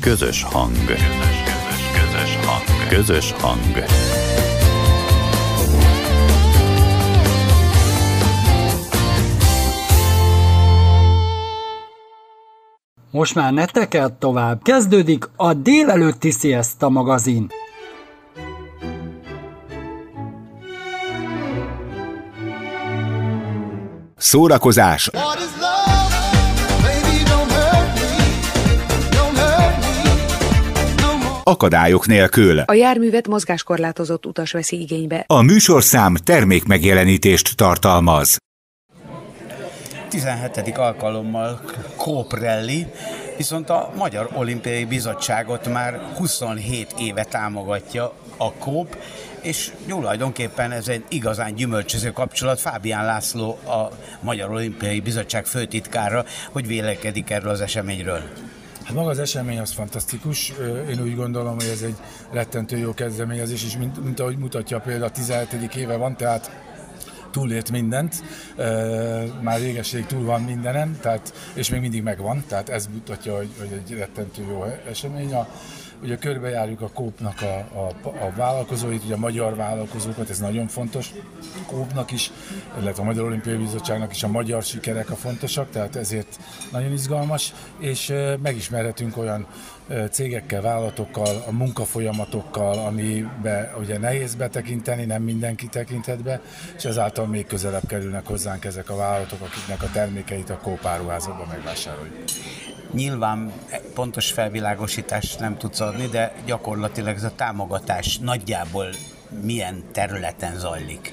Közös hang. Közös, közös, közös hang. Közös hang. Most már ne tekert tovább. Kezdődik a délelőtti Siesta magazin. Szórakozás. Akadályok nélkül. A járművet mozgáskorlátozott utas veszi igénybe. A műsorszám termékmegjelenítést tartalmaz. 17. alkalommal Kóprelli, viszont a Magyar Olimpiai Bizottságot már 27 éve támogatja a Kóp, és tulajdonképpen ez egy igazán gyümölcsöző kapcsolat. Fábián László, a Magyar Olimpiai Bizottság főtitkára, hogy vélekedik erről az eseményről. Hát maga az esemény az fantasztikus. Én úgy gondolom, hogy ez egy rettentő jó kezdeményezés, és mint, mint ahogy mutatja például a 17. éve van, tehát túlért mindent, már régeség túl van mindenen, tehát, és még mindig megvan, tehát ez mutatja, hogy, hogy egy rettentő jó esemény. A, Ugye körbejárjuk a Kópnak a, a, a vállalkozóit, ugye a magyar vállalkozókat, ez nagyon fontos. Kópnak is, illetve a Magyar Olimpiai Bizottságnak is a magyar sikerek a fontosak, tehát ezért nagyon izgalmas, és megismerhetünk olyan cégekkel, vállalatokkal, a munkafolyamatokkal, amibe ugye nehéz betekinteni, nem mindenki tekinthet be, és ezáltal még közelebb kerülnek hozzánk ezek a vállalatok, akiknek a termékeit a kópáruházakban megvásároljuk. Nyilván pontos felvilágosítást nem tudsz adni, de gyakorlatilag ez a támogatás nagyjából milyen területen zajlik?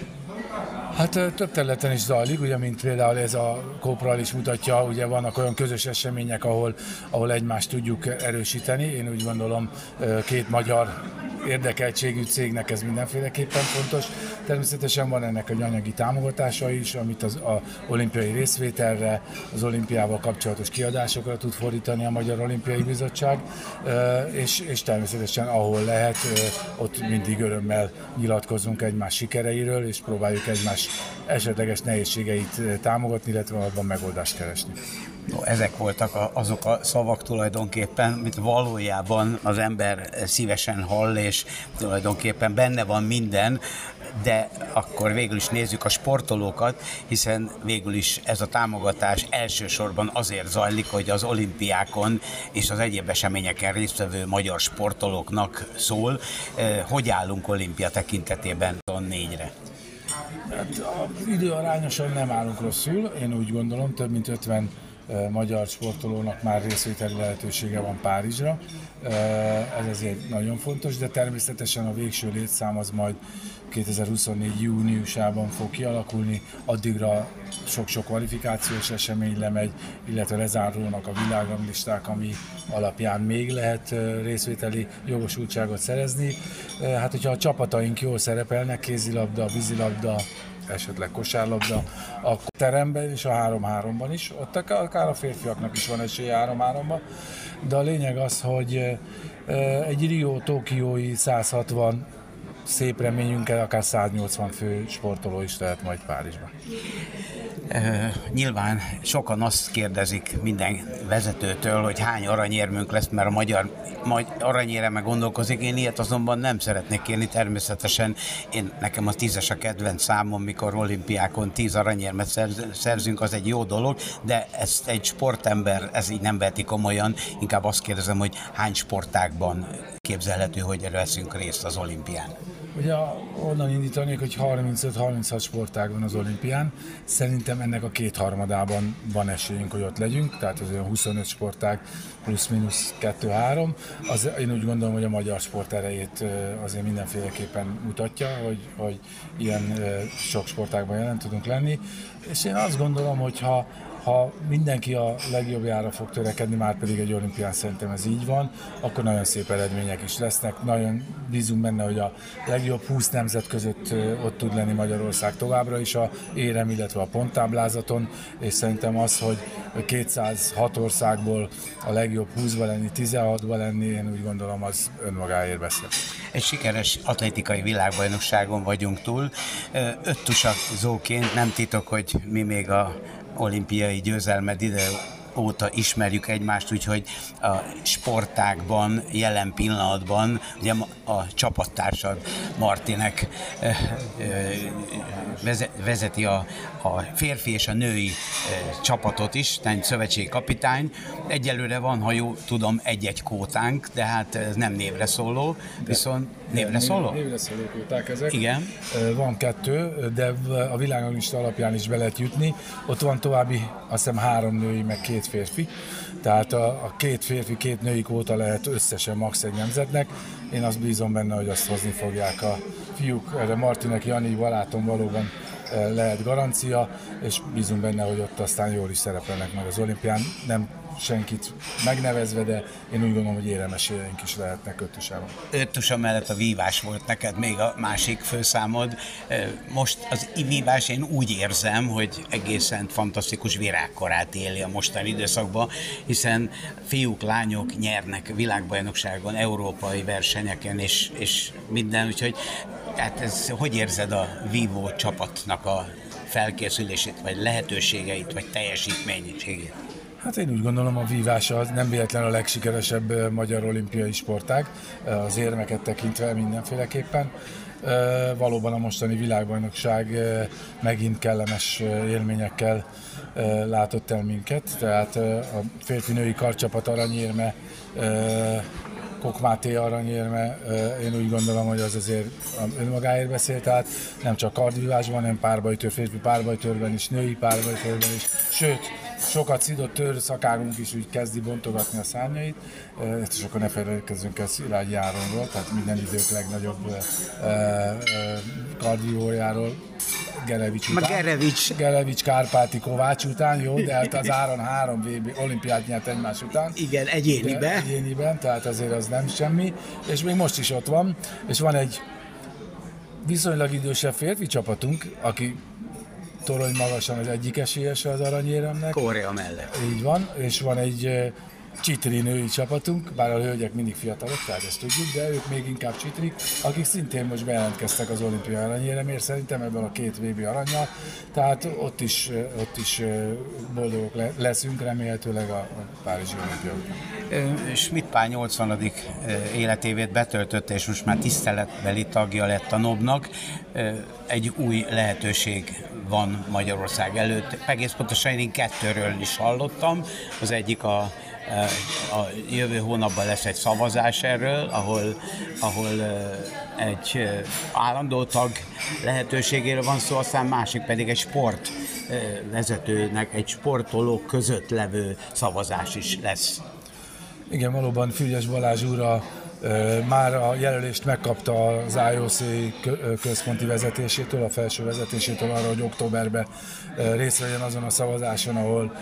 Hát több területen is zajlik, ugye, mint például ez a Kópral is mutatja, ugye vannak olyan közös események, ahol, ahol egymást tudjuk erősíteni. Én úgy gondolom, két magyar érdekeltségű cégnek ez mindenféleképpen fontos. Természetesen van ennek egy anyagi támogatása is, amit az a olimpiai részvételre, az olimpiával kapcsolatos kiadásokra tud fordítani a Magyar Olimpiai Bizottság, és, és természetesen ahol lehet, ott mindig örömmel nyilatkozunk egymás sikereiről, és próbáljuk egymás esetleges nehézségeit támogatni, illetve abban megoldást keresni. No, ezek voltak a, azok a szavak tulajdonképpen, amit valójában az ember szívesen hall, és tulajdonképpen benne van minden, de akkor végül is nézzük a sportolókat, hiszen végül is ez a támogatás elsősorban azért zajlik, hogy az olimpiákon és az egyéb eseményeken résztvevő magyar sportolóknak szól. Hogy állunk olimpia tekintetében a négyre? Hát, arányosan nem állunk rosszul, én úgy gondolom, több mint 50 magyar sportolónak már részvételi lehetősége van Párizsra. Ez azért nagyon fontos, de természetesen a végső létszám az majd 2024. júniusában fog kialakulni, addigra sok-sok kvalifikációs esemény lemegy, illetve lezárulnak a világrangisták, ami alapján még lehet részvételi jogosultságot szerezni. Hát, hogyha a csapataink jól szerepelnek, kézilabda, vízilabda, esetleg kosárlabda, a teremben és a 3-3-ban is, ott akár a férfiaknak is van esélye 3-3-ban, de a lényeg az, hogy egy Rio-Tokiói 160 szép reményünkkel akár 180 fő sportoló is lehet majd Párizsban. Nyilván sokan azt kérdezik minden vezetőtől, hogy hány aranyérmünk lesz, mert a magyar majd aranyéreme gondolkozik. Én ilyet azonban nem szeretnék kérni, természetesen én, nekem a tízes a kedvenc számom, mikor olimpiákon tíz aranyérmet szerzünk, az egy jó dolog, de ezt egy sportember, ez így nem veti komolyan, inkább azt kérdezem, hogy hány sportákban képzelhető, hogy veszünk részt az olimpián. Ugye onnan indítanék, hogy 35-36 sportág van az olimpián. Szerintem ennek a kétharmadában van esélyünk, hogy ott legyünk, tehát az olyan 25 sportág plusz-minusz 2-3. Az, én úgy gondolom, hogy a magyar sport erejét azért mindenféleképpen mutatja, hogy, hogy ilyen sok sportágban jelen tudunk lenni. És én azt gondolom, hogy ha ha mindenki a legjobbjára fog törekedni, már pedig egy olimpián szerintem ez így van, akkor nagyon szép eredmények is lesznek. Nagyon bízunk benne, hogy a legjobb 20 nemzet között ott tud lenni Magyarország továbbra is a érem, illetve a ponttáblázaton, és szerintem az, hogy 206 országból a legjobb 20-ba lenni, 16-ba lenni, én úgy gondolom, az önmagáért beszél. Egy sikeres atlétikai világbajnokságon vagyunk túl. Öt tusakzóként nem titok, hogy mi még a olimpiai győzelmed ide óta ismerjük egymást, úgyhogy a sportákban jelen pillanatban ugye a csapattársad Martinek vezeti a, a férfi és a női csapatot is, tehát szövetségi kapitány. Egyelőre van, ha jó tudom, egy-egy kótánk, de hát ez nem névre szóló, viszont névre szóló? Névre szóló kóták ezek. Igen. Van kettő, de a világlista alapján is be lehet jutni. Ott van további, azt hiszem három női, meg két férfi. Tehát a, a két férfi, két női kóta lehet összesen max. egy nemzetnek. Én azt bízom benne, hogy azt hozni fogják a fiúk. Erre Martinek, Jani, barátom valóban lehet garancia, és bízunk benne, hogy ott aztán jól is szerepelnek meg az olimpián. Nem senkit megnevezve, de én úgy gondolom, hogy éremeséreink is lehetnek öttusában. Öttusa mellett a vívás volt neked még a másik főszámod. Most az vívás én úgy érzem, hogy egészen fantasztikus virágkorát éli a mostani időszakban, hiszen fiúk, lányok nyernek világbajnokságon, európai versenyeken és, és minden, úgyhogy hát ez, hogy érzed a vívó csapatnak a felkészülését, vagy lehetőségeit, vagy teljesítménységét? Hát én úgy gondolom, a vívás az nem véletlen a legsikeresebb magyar olimpiai sportág, az érmeket tekintve mindenféleképpen. Valóban a mostani világbajnokság megint kellemes élményekkel látott el minket, tehát a férfi-női karcsapat aranyérme Kokmáté aranyérme, én úgy gondolom, hogy az azért önmagáért beszél, tehát nem csak kardvívásban, hanem párbajtőr, férfi párbajtőrben is, női párbajtőrben is, sőt, sokat szidott tör szakárunk is úgy kezdi bontogatni a szárnyait, és akkor ne felejtkezzünk el Szilágy Járonról, tehát minden idők legnagyobb kardiójáról, Gerevics után. Gerevics. Gerevics, Kárpáti, Kovács után, jó, de hát az Áron három VB olimpiát nyert egymás után. Igen, egyéniben. Egyéniben, tehát azért az nem semmi. És még most is ott van, és van egy viszonylag idősebb férfi csapatunk, aki torony magasan az egyik esélyese az aranyéremnek. Korea mellett. Így van, és van egy csitri női csapatunk, bár a hölgyek mindig fiatalok, tehát ezt tudjuk, de ők még inkább csitrik, akik szintén most bejelentkeztek az olimpia aranyéremért, szerintem ebből a két VB aranyjal, tehát ott is, ott is boldogok leszünk, remélhetőleg a, Párizsi olimpia Schmidt Pál 80. életévét betöltötte, és most már tiszteletbeli tagja lett a NOB-nak. Egy új lehetőség van Magyarország előtt. Egész pontosan én kettőről is hallottam. Az egyik a a jövő hónapban lesz egy szavazás erről, ahol, ahol egy állandó tag lehetőségéről van szó, aztán másik pedig egy sport vezetőnek, egy sportoló között levő szavazás is lesz. Igen, valóban Fügyes Balázs úr a már a jelölést megkapta az IOC központi vezetésétől, a felső vezetésétől arra, hogy októberben részt vegyen azon a szavazáson, ahol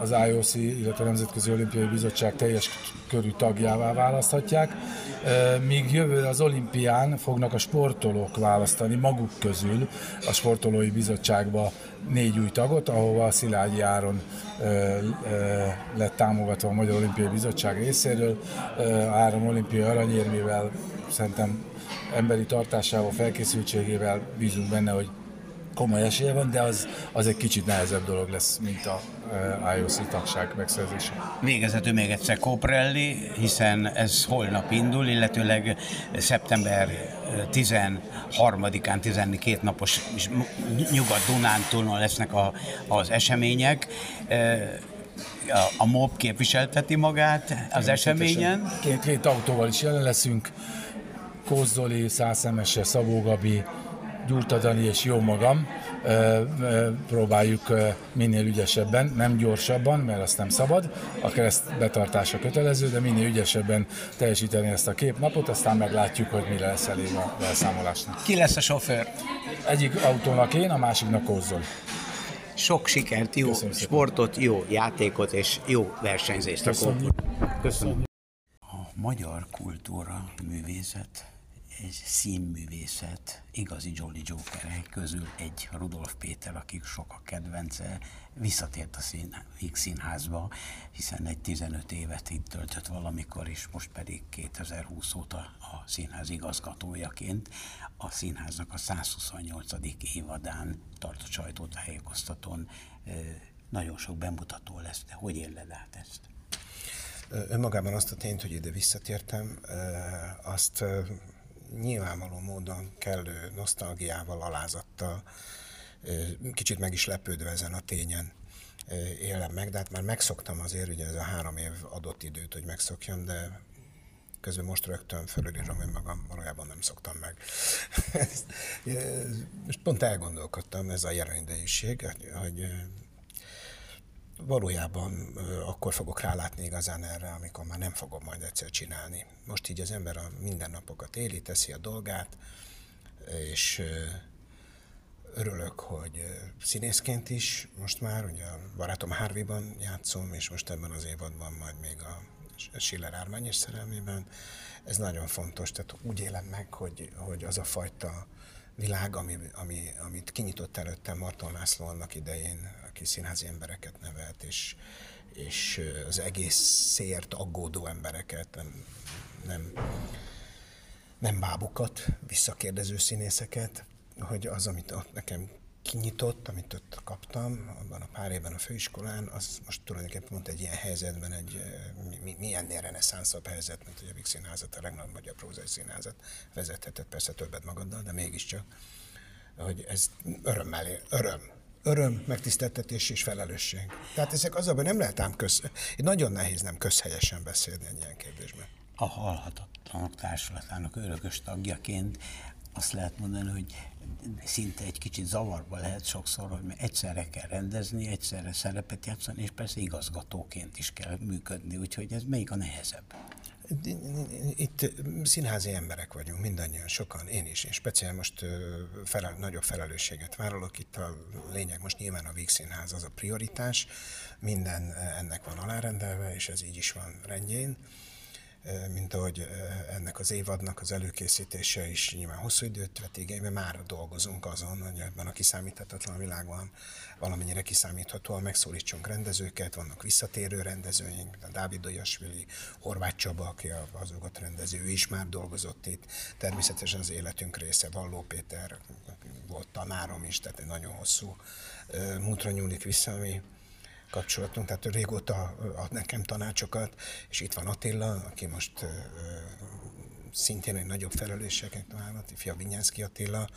az IOC, illetve a Nemzetközi Olimpiai Bizottság teljes körű tagjává választhatják. Míg jövőre az olimpián fognak a sportolók választani maguk közül a sportolói bizottságba négy új tagot, ahova Szilágyi Áron lett támogatva a Magyar Olimpiai Bizottság részéről. Áron olimpiai aranyérmével, szerintem emberi tartásával, felkészültségével bízunk benne, hogy komoly esélye van, de az, az egy kicsit nehezebb dolog lesz, mint a IOC tagság megszerzése. Végezetül még egyszer Coprelli, hiszen ez holnap indul, illetőleg szeptember 13-án 12 napos Nyugat-Dunántúlon lesznek a, az események a, a MOB képviselteti magát az eseményen. Két, két autóval is jelen leszünk. Kózzoli, Szászemese, Szabó Gabi, Gyurta Dani és jó magam próbáljuk minél ügyesebben, nem gyorsabban, mert azt nem szabad, a kereszt betartása kötelező, de minél ügyesebben teljesíteni ezt a képnapot, aztán meglátjuk, hogy mi lesz elég a elszámolásnak. Ki lesz a sofőr? Egyik autónak én, a másiknak Kózzol. Sok sikert, jó Köszönöm sportot, jó játékot és jó versenyzést Köszönöm. a Köszönöm. A magyar kultúra, művészet színművészet, igazi Jolly Jokerek közül egy Rudolf Péter, akik sokak kedvence, visszatért a szín, színházba, hiszen egy 15 évet itt töltött valamikor, és most pedig 2020 óta a színház igazgatójaként a színháznak a 128. évadán tartott sajtótájékoztatón nagyon sok bemutató lesz. De hogy éled át ezt? Önmagában azt a tényt, hogy ide visszatértem, azt nyilvánvaló módon kellő nosztalgiával, alázattal, kicsit meg is lepődve ezen a tényen élem meg, de hát már megszoktam azért, ugye ez a három év adott időt, hogy megszokjam, de közben most rögtön felülírom hogy magam, valójában nem szoktam meg. most pont elgondolkodtam, ez a jelen idejűség, hogy valójában akkor fogok rálátni igazán erre, amikor már nem fogom majd egyszer csinálni. Most így az ember a mindennapokat éli, teszi a dolgát, és örülök, hogy színészként is most már, ugye a barátom Harvey-ban játszom, és most ebben az évadban majd még a Schiller Ármányos szerelmében. Ez nagyon fontos, tehát úgy élem meg, hogy, hogy az a fajta világ, ami, ami, amit kinyitott előttem Marton László annak idején, aki színházi embereket nevelt, és, és az egészért aggódó embereket, nem, nem, nem bábukat, visszakérdező színészeket, hogy az, amit ott nekem kinyitott, amit ott kaptam, abban a pár évben a főiskolán, az most tulajdonképpen mondta egy ilyen helyzetben egy mi, milyennél reneszánsabb helyzet, mint hogy a Vix Színházat, a legnagyobb magyar prózai színházat vezethetett, persze többet magaddal, de mégiscsak, hogy ez örömmel, öröm, öröm, megtiszteltetés és felelősség. Tehát ezek az, hogy nem lehet ám köz, nagyon nehéz nem közhelyesen beszélni egy ilyen kérdésben. A halhatatlanok társulatának örökös tagjaként azt lehet mondani, hogy szinte egy kicsit zavarba lehet sokszor, hogy egyszerre kell rendezni, egyszerre szerepet játszani, és persze igazgatóként is kell működni, úgyhogy ez melyik a nehezebb? Itt színházi emberek vagyunk, mindannyian, sokan, én is, én speciál most felel, nagyobb felelősséget vállalok. Itt a lényeg most nyilván a Vígszínház az a prioritás, minden ennek van alárendelve, és ez így is van rendjén mint ahogy ennek az évadnak az előkészítése is nyilván hosszú időt vett igénybe, már dolgozunk azon, hogy ebben a kiszámíthatatlan világban valamennyire kiszámíthatóan megszólítsunk rendezőket, vannak visszatérő rendezőink, a Dávid Olyasvili, Horváth Csaba, aki a azokat rendező, is már dolgozott itt, természetesen az életünk része, Valló Péter volt tanárom is, tehát egy nagyon hosszú múltra nyúlik vissza, ami kapcsolatunk, tehát ő régóta ad nekem tanácsokat, és itt van Attila, aki most szintén egy nagyobb felelősséget vállalt, Fia Vinyánszki Attila,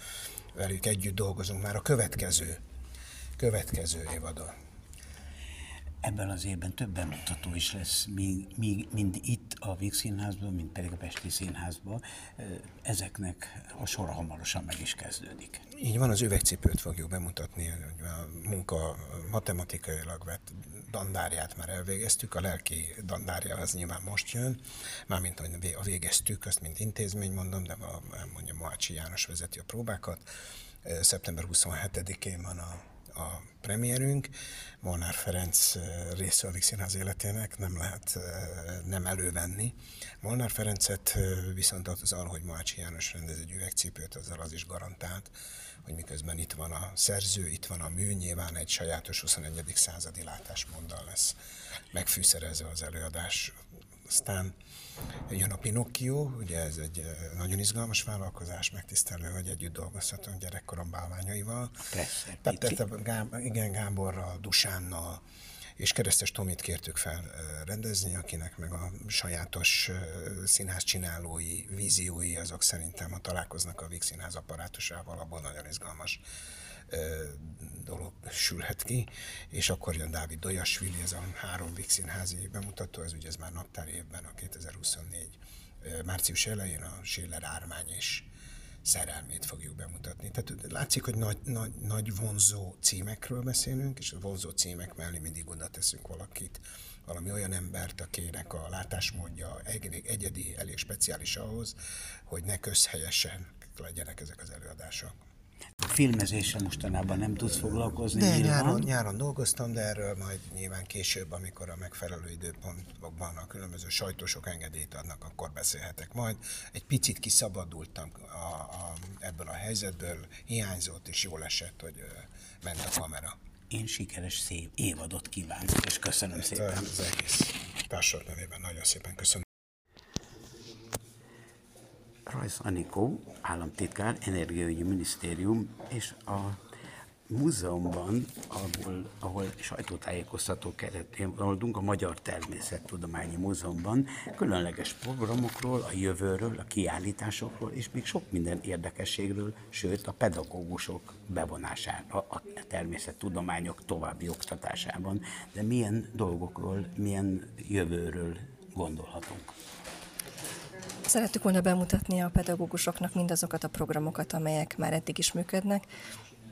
velük együtt dolgozunk már a következő, következő évadon. Ebben az évben több bemutató is lesz, mind, mind itt a Víg Színházban, mind pedig a Pesti Színházban. Ezeknek a sora hamarosan meg is kezdődik. Így van, az üvegcipőt fogjuk bemutatni, a munka matematikailag vett dandárját már elvégeztük, a lelki dandárja az nyilván most jön, mármint hogy a végeztük, azt mint intézmény mondom, de mondja Moácsi János vezeti a próbákat. Szeptember 27-én van a a premierünk. Molnár Ferenc része a életének, nem lehet nem elővenni. Molnár Ferencet viszont az hogy Mácsi János rendez egy üvegcipőt, azzal az is garantált, hogy miközben itt van a szerző, itt van a mű, nyilván egy sajátos 21. századi látásmóddal lesz megfűszerezve az előadás. Aztán Jön a Pinocchio, ugye ez egy eh, nagyon izgalmas vállalkozás, megtisztelő, hogy együtt dolgozhatunk gyerekkorom bálványaival. Persze, Tehát, Gáb, igen, Gáborral, Dusánnal, és Keresztes Tomit kértük fel eh, rendezni, akinek meg a sajátos eh, színház csinálói, víziói, azok szerintem, ha találkoznak a Víg Színház apparátusával, abból nagyon izgalmas dolog sülhet ki, és akkor jön Dávid Dolyasvili, ez a három Vix színházi bemutató, ez ugye ez már naptár évben, a 2024 március elején a Schiller Ármány és szerelmét fogjuk bemutatni. Tehát látszik, hogy nagy, nagy, nagy vonzó címekről beszélünk, és a vonzó címek mellé mindig oda teszünk valakit, valami olyan embert, akinek a látásmódja egyedi, elég speciális ahhoz, hogy ne közhelyesen legyenek ezek az előadások filmezésre mostanában nem tudsz foglalkozni. De nyáron, nyáron dolgoztam, de erről majd nyilván később, amikor a megfelelő időpontokban a különböző sajtósok engedélyt adnak, akkor beszélhetek majd. Egy picit kiszabadultam a, a, ebből a helyzetből, hiányzott, és jól esett, hogy ment a kamera. Én sikeres szép évadot kívánok, és köszönöm Ezt szépen. Az egész társadalom nevében nagyon szépen köszönöm. Rajsz Anikó, államtitkár, Energiaügyi Minisztérium és a múzeumban, ahol, ahol sajtótájékoztató keretén voltunk, a Magyar Természettudományi Múzeumban, különleges programokról, a jövőről, a kiállításokról, és még sok minden érdekességről, sőt a pedagógusok bevonására a természettudományok további oktatásában. De milyen dolgokról, milyen jövőről gondolhatunk? Szerettük volna bemutatni a pedagógusoknak mindazokat a programokat, amelyek már eddig is működnek,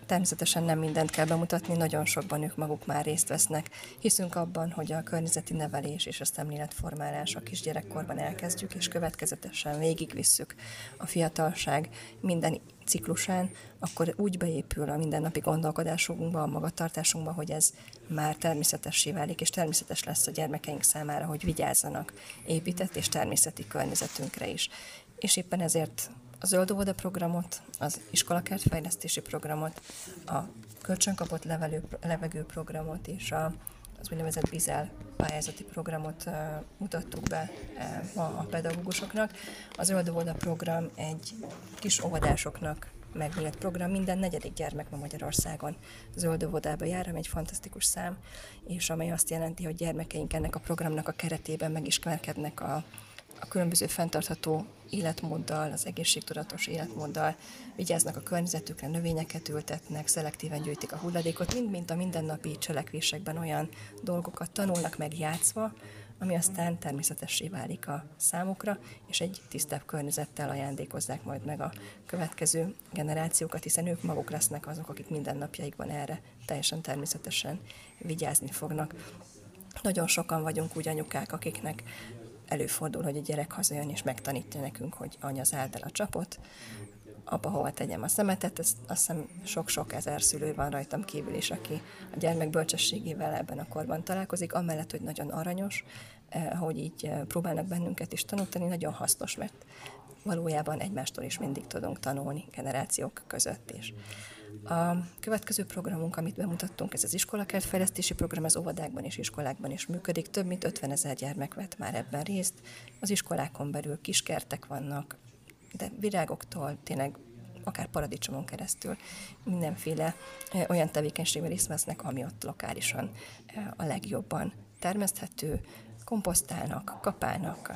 Természetesen nem mindent kell bemutatni, nagyon sokban ők maguk már részt vesznek. Hiszünk abban, hogy a környezeti nevelés és a szemléletformálás a kisgyerekkorban elkezdjük, és következetesen végigvisszük a fiatalság minden ciklusán, akkor úgy beépül a mindennapi gondolkodásunkba, a magatartásunkba, hogy ez már természetessé válik, és természetes lesz a gyermekeink számára, hogy vigyázzanak épített és természeti környezetünkre is. És éppen ezért a zöld óvoda programot, az iskolakertfejlesztési programot, a kölcsönkapott levelő, levegő programot és a, az úgynevezett Bizel pályázati programot uh, mutattuk be uh, ma a pedagógusoknak. A zöld óvoda program egy kis óvodásoknak megnyílt program. Minden negyedik gyermek ma Magyarországon zöld óvodába jár, ami egy fantasztikus szám, és amely azt jelenti, hogy gyermekeink ennek a programnak a keretében megismerkednek a a különböző fenntartható életmóddal, az egészségtudatos életmóddal, vigyáznak a környezetükre, növényeket ültetnek, szelektíven gyűjtik a hulladékot, mind-mind a mindennapi cselekvésekben olyan dolgokat tanulnak meg játszva, ami aztán természetessé válik a számukra, és egy tisztább környezettel ajándékozzák majd meg a következő generációkat, hiszen ők maguk lesznek azok, akik mindennapjaikban erre teljesen természetesen vigyázni fognak. Nagyon sokan vagyunk úgy anyukák, akiknek előfordul, hogy a gyerek hazajön és megtanítja nekünk, hogy anya zárd el a csapot, apa hova tegyem a szemetet, ez azt hiszem sok-sok ezer szülő van rajtam kívül is, aki a gyermek bölcsességével ebben a korban találkozik, amellett, hogy nagyon aranyos, eh, hogy így eh, próbálnak bennünket is tanulni, nagyon hasznos, mert valójában egymástól is mindig tudunk tanulni generációk között is. A következő programunk, amit bemutattunk, ez az iskolakertfejlesztési program, az óvodákban és iskolákban is működik. Több mint 50 ezer gyermek vett már ebben részt. Az iskolákon belül kiskertek vannak, de virágoktól tényleg akár paradicsomon keresztül mindenféle olyan tevékenységben részt ami ott lokálisan a legjobban termeszthető, komposztálnak, kapálnak,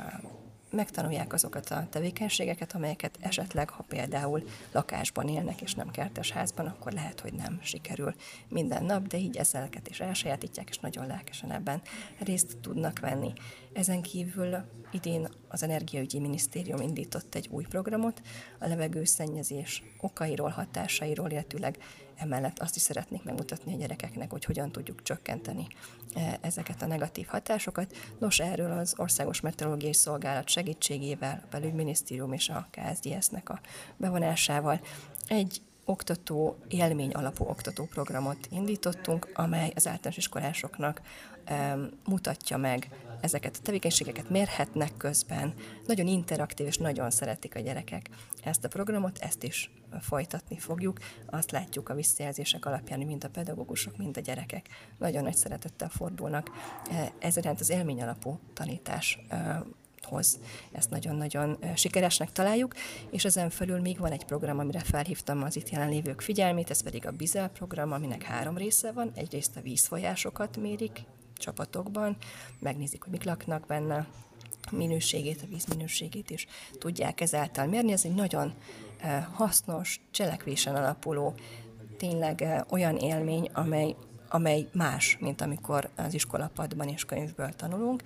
megtanulják azokat a tevékenységeket, amelyeket esetleg, ha például lakásban élnek és nem kertes házban, akkor lehet, hogy nem sikerül minden nap, de így ezeket is elsajátítják, és nagyon lelkesen ebben részt tudnak venni. Ezen kívül idén az Energiaügyi Minisztérium indított egy új programot a levegőszennyezés okairól, hatásairól, illetőleg emellett azt is szeretnék megmutatni a gyerekeknek, hogy hogyan tudjuk csökkenteni e, ezeket a negatív hatásokat. Nos, erről az Országos Meteorológiai Szolgálat segítségével, a Belügyminisztérium és a KSDS-nek a bevonásával egy oktató, élmény alapú oktató programot indítottunk, amely az általános iskolásoknak mutatja meg ezeket a tevékenységeket, mérhetnek közben. Nagyon interaktív és nagyon szeretik a gyerekek ezt a programot, ezt is folytatni fogjuk. Azt látjuk a visszajelzések alapján, mind a pedagógusok, mind a gyerekek nagyon nagy szeretettel fordulnak ez az élmény alapú tanítás hoz. Ezt nagyon-nagyon sikeresnek találjuk, és ezen felül még van egy program, amire felhívtam az itt jelenlévők figyelmét, ez pedig a Bizel program, aminek három része van. Egyrészt a vízfolyásokat mérik csapatokban, megnézik, hogy mik laknak benne, minőségét, a víz minőségét is tudják ezáltal mérni. Ez egy nagyon hasznos, cselekvésen alapuló, tényleg olyan élmény, amely amely más, mint amikor az iskolapadban és könyvből tanulunk,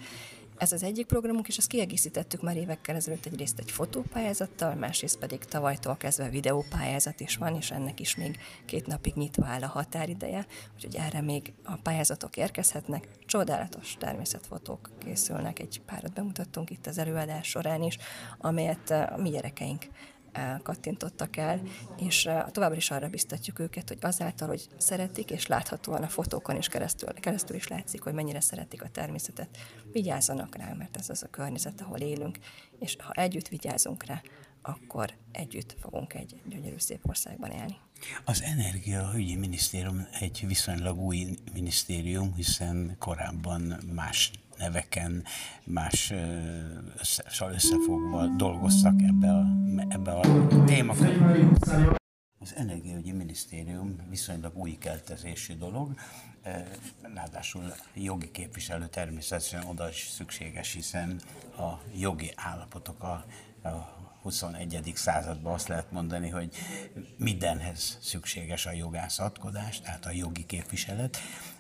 ez az egyik programunk, és ezt kiegészítettük már évekkel ezelőtt egyrészt egy fotópályázattal, másrészt pedig tavalytól kezdve videópályázat is van, és ennek is még két napig nyitva áll a határideje, úgyhogy erre még a pályázatok érkezhetnek. Csodálatos természetfotók készülnek, egy párat bemutattunk itt az előadás során is, amelyet a mi gyerekeink kattintottak el, és továbbra is arra biztatjuk őket, hogy azáltal, hogy szeretik, és láthatóan a fotókon is keresztül, keresztül is látszik, hogy mennyire szeretik a természetet, vigyázzanak rá, mert ez az a környezet, ahol élünk, és ha együtt vigyázunk rá, akkor együtt fogunk egy gyönyörű szép országban élni. Az Energiaügyi Minisztérium egy viszonylag új minisztérium, hiszen korábban más neveken, más össze, összefogva dolgoztak ebbe a, ebbe a témakörbe. Az Energiaügyi Minisztérium viszonylag új keltezésű dolog, ráadásul jogi képviselő természetesen oda is szükséges, hiszen a jogi állapotok a, a 21. században azt lehet mondani, hogy mindenhez szükséges a jogászatkodás, tehát a jogi képviselet,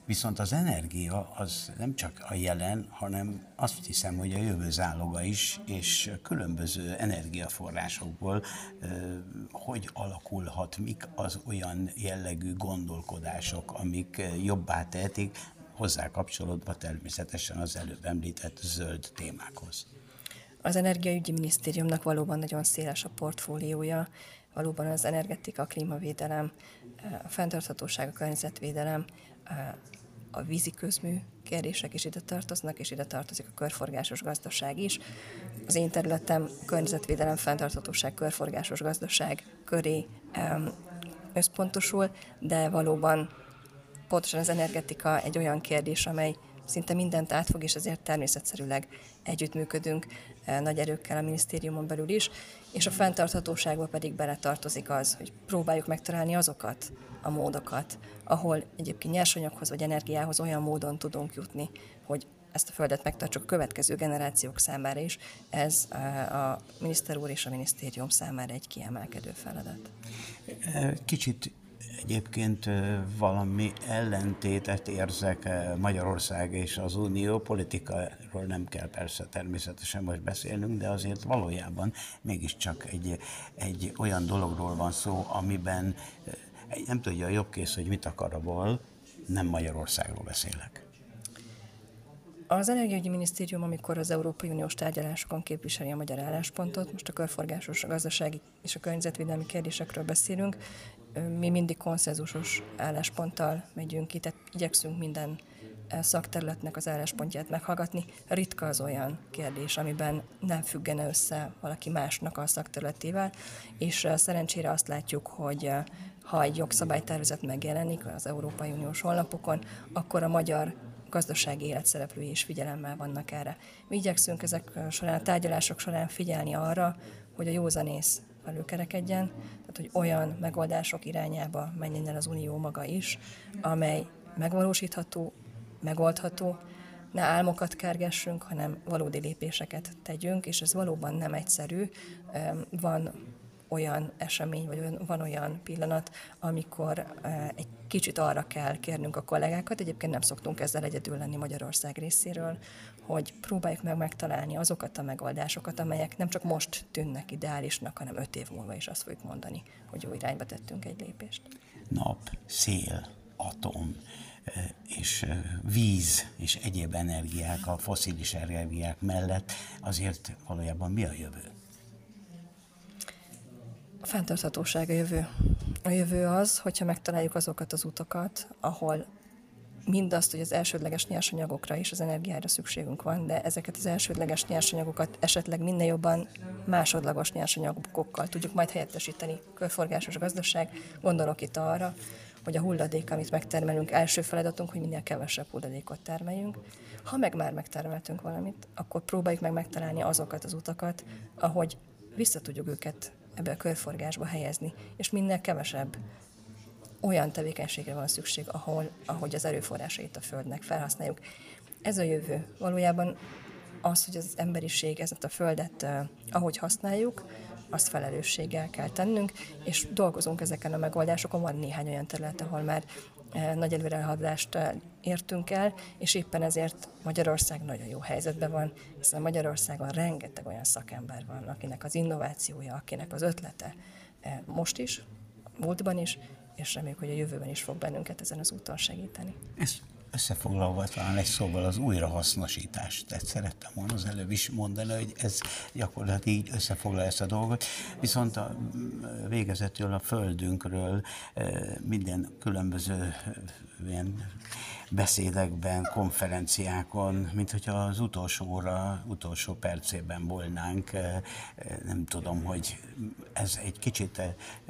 viszont az energia az nem csak a jelen, hanem azt hiszem, hogy a jövő záloga is, és különböző energiaforrásokból hogy alakulhat, mik az olyan jellegű gondolkodások, amik jobbá tehetik, hozzá kapcsolódva természetesen az előbb említett zöld témákhoz. Az Energiaügyi Minisztériumnak valóban nagyon széles a portfóliója, valóban az energetika, a klímavédelem, a fenntarthatóság, a környezetvédelem, a vízi közmű kérdések is ide tartoznak, és ide tartozik a körforgásos gazdaság is. Az én területem környezetvédelem, fenntarthatóság, körforgásos gazdaság köré összpontosul, de valóban pontosan az energetika egy olyan kérdés, amely szinte mindent átfog, és ezért természetszerűleg együttműködünk eh, nagy erőkkel a minisztériumon belül is, és a fenntarthatóságba pedig beletartozik az, hogy próbáljuk megtalálni azokat a módokat, ahol egyébként nyersanyaghoz vagy energiához olyan módon tudunk jutni, hogy ezt a földet megtartsuk a következő generációk számára is. Ez eh, a miniszter úr és a minisztérium számára egy kiemelkedő feladat. Kicsit Egyébként valami ellentétet érzek Magyarország és az Unió politikáról nem kell persze természetesen most beszélnünk, de azért valójában mégiscsak egy, egy olyan dologról van szó, amiben nem tudja a jobbkész, hogy mit akar a nem Magyarországról beszélek. Az Energiaügyi Minisztérium, amikor az Európai Uniós tárgyalásokon képviseli a magyar álláspontot, most a körforgásos, a gazdasági és a környezetvédelmi kérdésekről beszélünk, mi mindig konszenzusos állásponttal megyünk ki, tehát igyekszünk minden szakterületnek az álláspontját meghallgatni. Ritka az olyan kérdés, amiben nem függene össze valaki másnak a szakterületével, és szerencsére azt látjuk, hogy ha egy jogszabálytervezet megjelenik az Európai Uniós honlapokon, akkor a magyar gazdasági életszereplői is figyelemmel vannak erre. Mi igyekszünk ezek során, a tárgyalások során figyelni arra, hogy a józanész előkerekedjen, tehát hogy olyan megoldások irányába menjen el az Unió maga is, amely megvalósítható, megoldható, ne álmokat kergessünk, hanem valódi lépéseket tegyünk, és ez valóban nem egyszerű. Van olyan esemény, vagy van olyan pillanat, amikor egy kicsit arra kell kérnünk a kollégákat, egyébként nem szoktunk ezzel egyedül lenni Magyarország részéről, hogy próbáljuk meg megtalálni azokat a megoldásokat, amelyek nem csak most tűnnek ideálisnak, hanem öt év múlva is azt fogjuk mondani, hogy jó irányba tettünk egy lépést. Nap, szél, atom, és víz és egyéb energiák, a foszilis energiák mellett azért valójában mi a jövő? A fenntarthatóság a jövő. A jövő az, hogyha megtaláljuk azokat az utakat, ahol mindazt, hogy az elsődleges nyersanyagokra és az energiára szükségünk van, de ezeket az elsődleges nyersanyagokat esetleg minél jobban másodlagos nyersanyagokkal tudjuk majd helyettesíteni. Körforgásos gazdaság, gondolok itt arra, hogy a hulladék, amit megtermelünk, első feladatunk, hogy minél kevesebb hulladékot termeljünk. Ha meg már megtermeltünk valamit, akkor próbáljuk meg megtalálni azokat az utakat, ahogy vissza tudjuk őket ebbe a körforgásba helyezni, és minél kevesebb olyan tevékenységre van szükség, ahol, ahogy az erőforrásait a Földnek felhasználjuk. Ez a jövő. Valójában az, hogy az emberiség ezt a Földet, ahogy használjuk, azt felelősséggel kell tennünk, és dolgozunk ezeken a megoldásokon. Van néhány olyan terület, ahol már nagy előrehaladást értünk el, és éppen ezért Magyarország nagyon jó helyzetben van, hiszen Magyarországon rengeteg olyan szakember van, akinek az innovációja, akinek az ötlete most is, múltban is, és reméljük, hogy a jövőben is fog bennünket ezen az úton segíteni. Ez összefoglalva talán egy szóval az újrahasznosítást. Tehát szerettem volna az előbb is mondani, hogy ez gyakorlatilag így összefoglalja ezt a dolgot. Viszont a végezetül a földünkről minden különböző ilyen beszédekben, konferenciákon, mint hogyha az utolsó óra, utolsó percében volnánk. Eh, nem tudom, hogy ez egy kicsit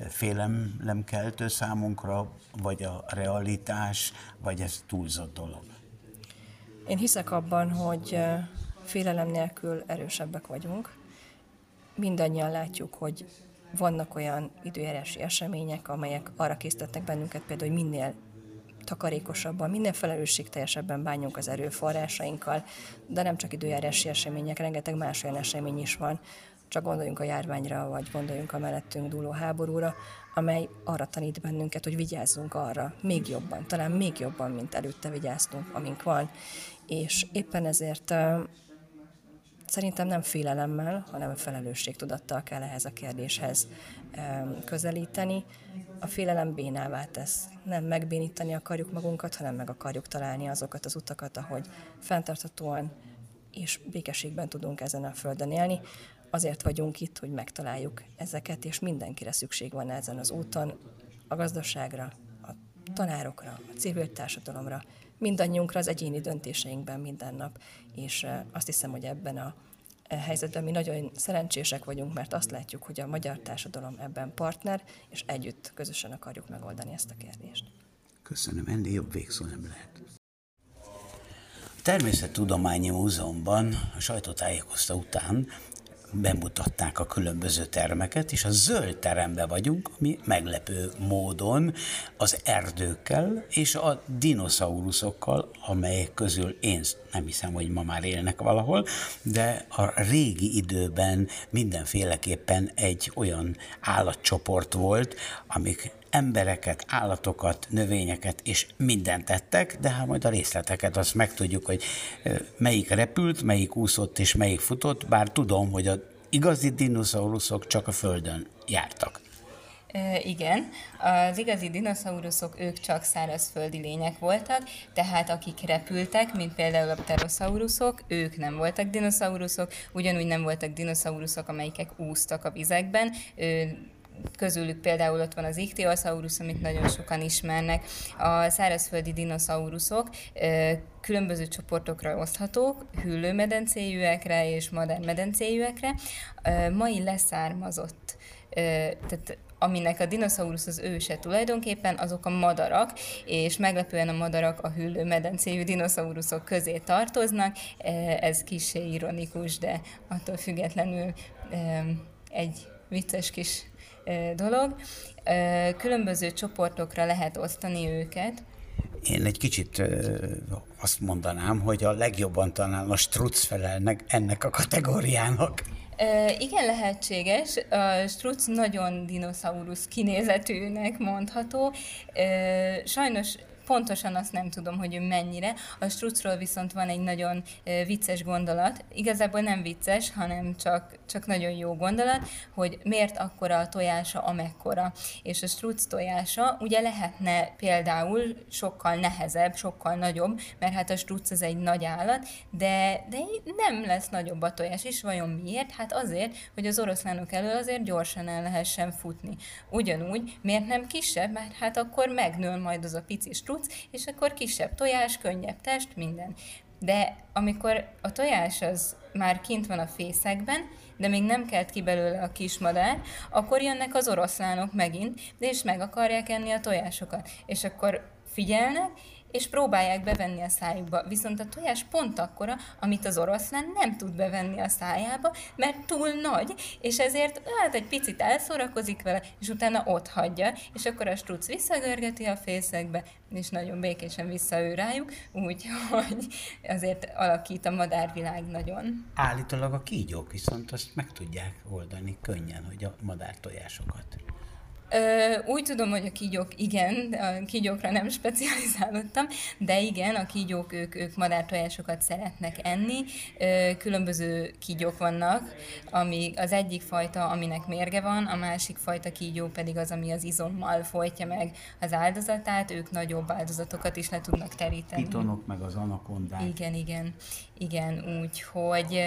félelemkeltő számunkra, vagy a realitás, vagy ez túlzott dolog? Én hiszek abban, hogy félelem nélkül erősebbek vagyunk. Mindannyian látjuk, hogy vannak olyan időjárási események, amelyek arra készítettek bennünket például, hogy minél takarékosabban, minél felelősségteljesebben bánjunk az erőforrásainkkal, de nem csak időjárási események, rengeteg más olyan esemény is van, csak gondoljunk a járványra, vagy gondoljunk a mellettünk dúló háborúra, amely arra tanít bennünket, hogy vigyázzunk arra még jobban, talán még jobban, mint előtte vigyáztunk, amink van. És éppen ezért szerintem nem félelemmel, hanem felelősségtudattal kell ehhez a kérdéshez közelíteni. A félelem bénává tesz. Nem megbénítani akarjuk magunkat, hanem meg akarjuk találni azokat az utakat, ahogy fenntarthatóan és békességben tudunk ezen a földön élni. Azért vagyunk itt, hogy megtaláljuk ezeket, és mindenkire szükség van ezen az úton, a gazdaságra, a tanárokra, a civil társadalomra, mindannyiunkra az egyéni döntéseinkben minden nap, és azt hiszem, hogy ebben a e helyzetben mi nagyon szerencsések vagyunk, mert azt látjuk, hogy a magyar társadalom ebben partner, és együtt közösen akarjuk megoldani ezt a kérdést. Köszönöm, ennél jobb végszó nem lehet. A Természettudományi Múzeumban a sajtótájékozta után bemutatták a különböző termeket, és a zöld teremben vagyunk, ami meglepő módon az erdőkkel és a dinoszauruszokkal, amelyek közül én nem hiszem, hogy ma már élnek valahol, de a régi időben mindenféleképpen egy olyan állatcsoport volt, amik embereket, állatokat, növényeket és mindent tettek, de hát majd a részleteket azt megtudjuk, hogy melyik repült, melyik úszott és melyik futott, bár tudom, hogy a igazi dinoszauruszok csak a Földön jártak. Igen, az igazi dinoszauruszok ők csak szárazföldi lények voltak, tehát akik repültek, mint például a pteroszauruszok, ők nem voltak dinoszauruszok, ugyanúgy nem voltak dinoszauruszok, amelyikek úsztak a vizekben, közülük például ott van az Ichthyosaurus, amit nagyon sokan ismernek. A szárazföldi dinoszauruszok különböző csoportokra oszthatók, hüllőmedencéjűekre és madármedencéjűekre. Mai leszármazott tehát aminek a dinoszaurusz az őse tulajdonképpen, azok a madarak, és meglepően a madarak a hüllő medencéjű dinoszauruszok közé tartoznak. Ez kicsi ironikus, de attól függetlenül egy vicces kis dolog. Különböző csoportokra lehet osztani őket. Én egy kicsit azt mondanám, hogy a legjobban talán a struc felelnek ennek a kategóriának. E, igen, lehetséges. A struc nagyon dinoszaurusz kinézetűnek mondható. E, sajnos pontosan azt nem tudom, hogy ő mennyire. A strucról viszont van egy nagyon vicces gondolat, igazából nem vicces, hanem csak, csak nagyon jó gondolat, hogy miért akkora a tojása, amekkora. És a struc tojása ugye lehetne például sokkal nehezebb, sokkal nagyobb, mert hát a struc az egy nagy állat, de, de nem lesz nagyobb a tojás, és vajon miért? Hát azért, hogy az oroszlánok elől azért gyorsan el lehessen futni. Ugyanúgy, miért nem kisebb? Mert hát akkor megnől majd az a pici struc, tudsz, és akkor kisebb tojás, könnyebb test, minden. De amikor a tojás az már kint van a fészekben, de még nem kelt ki belőle a kismadár, akkor jönnek az oroszlánok megint, és meg akarják enni a tojásokat. És akkor figyelnek, és próbálják bevenni a szájukba. Viszont a tojás pont akkora, amit az oroszlán nem tud bevenni a szájába, mert túl nagy, és ezért hát egy picit elszórakozik vele, és utána ott hagyja, és akkor a struc visszagörgeti a fészekbe, és nagyon békésen visszaő rájuk, úgyhogy azért alakít a madárvilág nagyon. Állítólag a kígyók viszont azt meg tudják oldani könnyen, hogy a madár tojásokat. Ö, úgy tudom, hogy a kígyók igen, a kígyókra nem specializálódtam, de igen, a kígyók, ők, ők madártojásokat szeretnek enni. Ö, különböző kígyók vannak, ami az egyik fajta, aminek mérge van, a másik fajta kígyó pedig az, ami az izommal folytja meg az áldozatát, ők nagyobb áldozatokat is le tudnak teríteni. Pitonok meg az anakondák. Igen, igen, igen, úgyhogy